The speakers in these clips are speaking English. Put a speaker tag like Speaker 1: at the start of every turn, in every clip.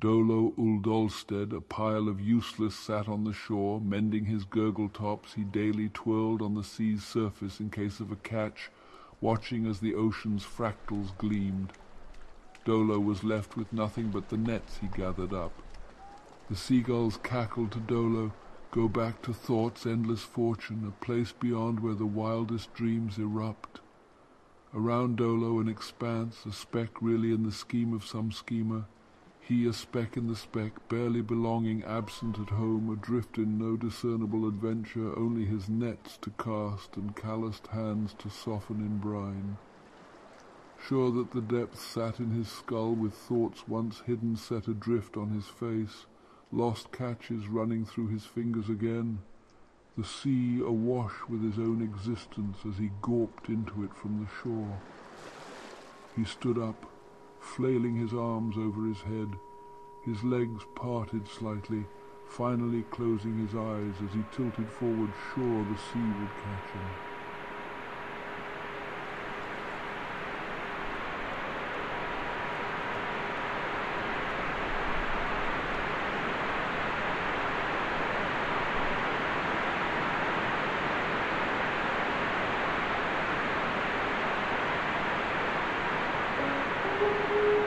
Speaker 1: Dolo Uldolsted, a pile of useless, sat on the shore, mending his gurgletops he daily twirled on the sea's surface in case of a catch, watching as the ocean's fractals gleamed. Dolo was left with nothing but the nets he gathered up. The seagulls cackled to Dolo, go back to thought's endless fortune, a place beyond where the wildest dreams erupt. Around Dolo an expanse, a speck really in the scheme of some schemer, he a speck in the speck, barely belonging, absent at home, adrift in no discernible adventure, only his nets to cast and calloused hands to soften in brine. Sure that the depths sat in his skull with thoughts once hidden set adrift on his face, lost catches running through his fingers again, the sea awash with his own existence as he gawped into it from the shore. He stood up, flailing his arms over his head, his legs parted slightly, finally closing his eyes as he tilted forward sure the sea would catch him. え?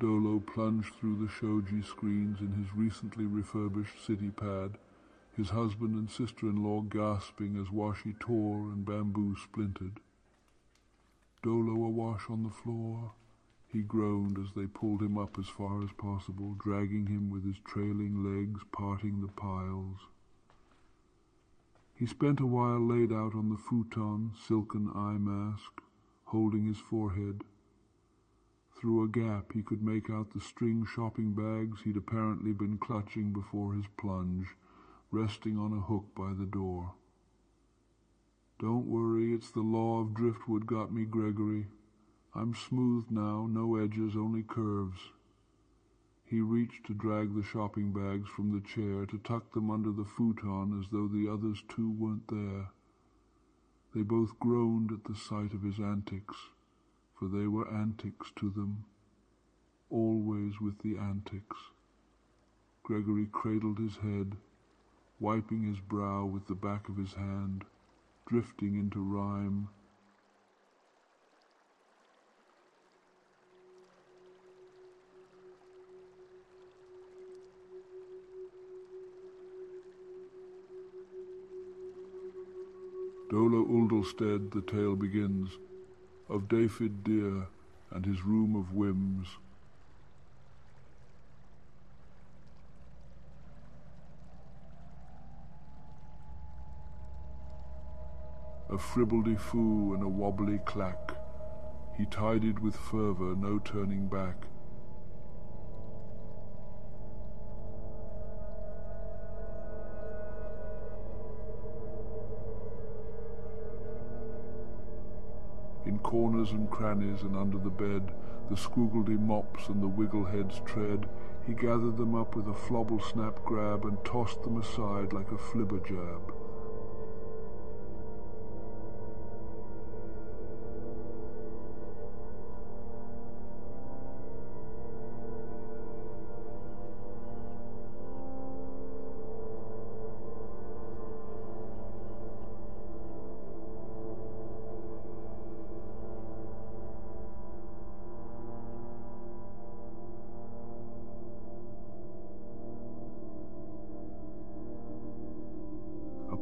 Speaker 1: Dolo plunged through the shoji screens in his recently refurbished city pad, his husband and sister-in-law gasping as washi tore and bamboo splintered. Dolo awash on the floor, he groaned as they pulled him up as far as possible, dragging him with his trailing legs, parting the piles. He spent a while laid out on the futon, silken eye mask, holding his forehead. Through a gap he could make out the string shopping bags he'd apparently been clutching before his plunge, resting on a hook by the door. Don't worry, it's the law of driftwood got me, Gregory. I'm smooth now, no edges, only curves. He reached to drag the shopping bags from the chair, to tuck them under the futon as though the others too weren't there. They both groaned at the sight of his antics for they were antics to them, always with the antics. Gregory cradled his head, wiping his brow with the back of his hand, drifting into rhyme. Dolo Uldolsted the tale begins, of David Dear and his room of whims. A fribbledy foo and a wobbly clack, he tided with fervour, no turning back. Corners and crannies and under the bed, the squiggledy mops and the wiggleheads tread, he gathered them up with a flobble snap grab and tossed them aside like a flibber jab.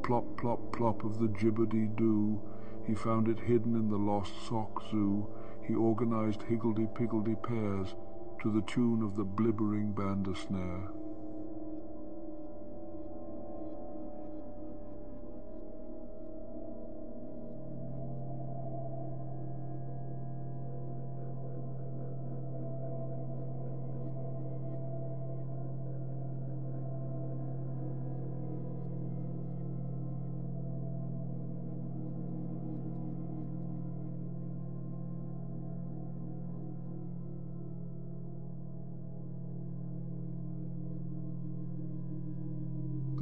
Speaker 1: Plop, plop, plop of the jibbity-doo. He found it hidden in the lost sock zoo. He organized higgledy-piggledy pairs to the tune of the blibbering snare.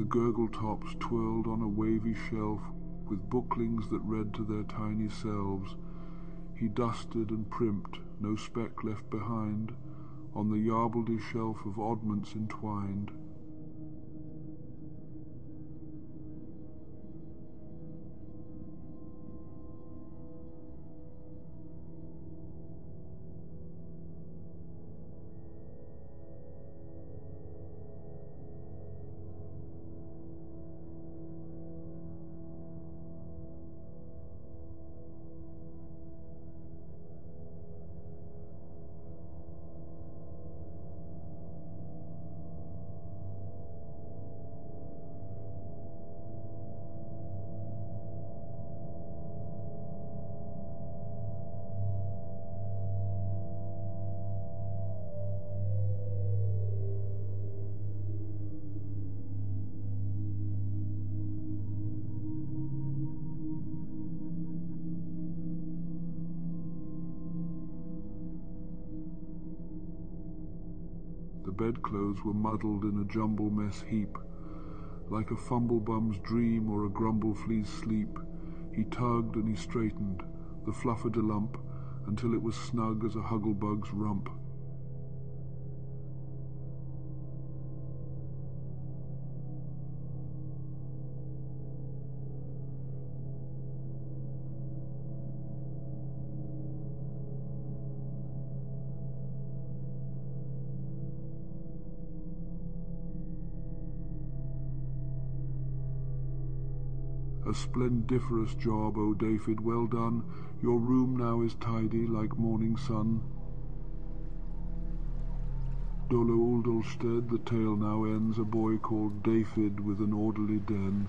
Speaker 1: Gurgle tops twirled on a wavy shelf with booklings that read to their tiny selves. He dusted and primped, no speck left behind, on the yarbledy shelf of oddments entwined. Bedclothes were muddled in a jumble mess heap. Like a fumblebum's dream or a grumbleflea's sleep, he tugged and he straightened, the fluffered a lump, until it was snug as a hugglebug's rump. Splendiferous job, O David, well done. Your room now is tidy like morning sun. Dolo Uldolsted, the tale now ends, a boy called David with an orderly den.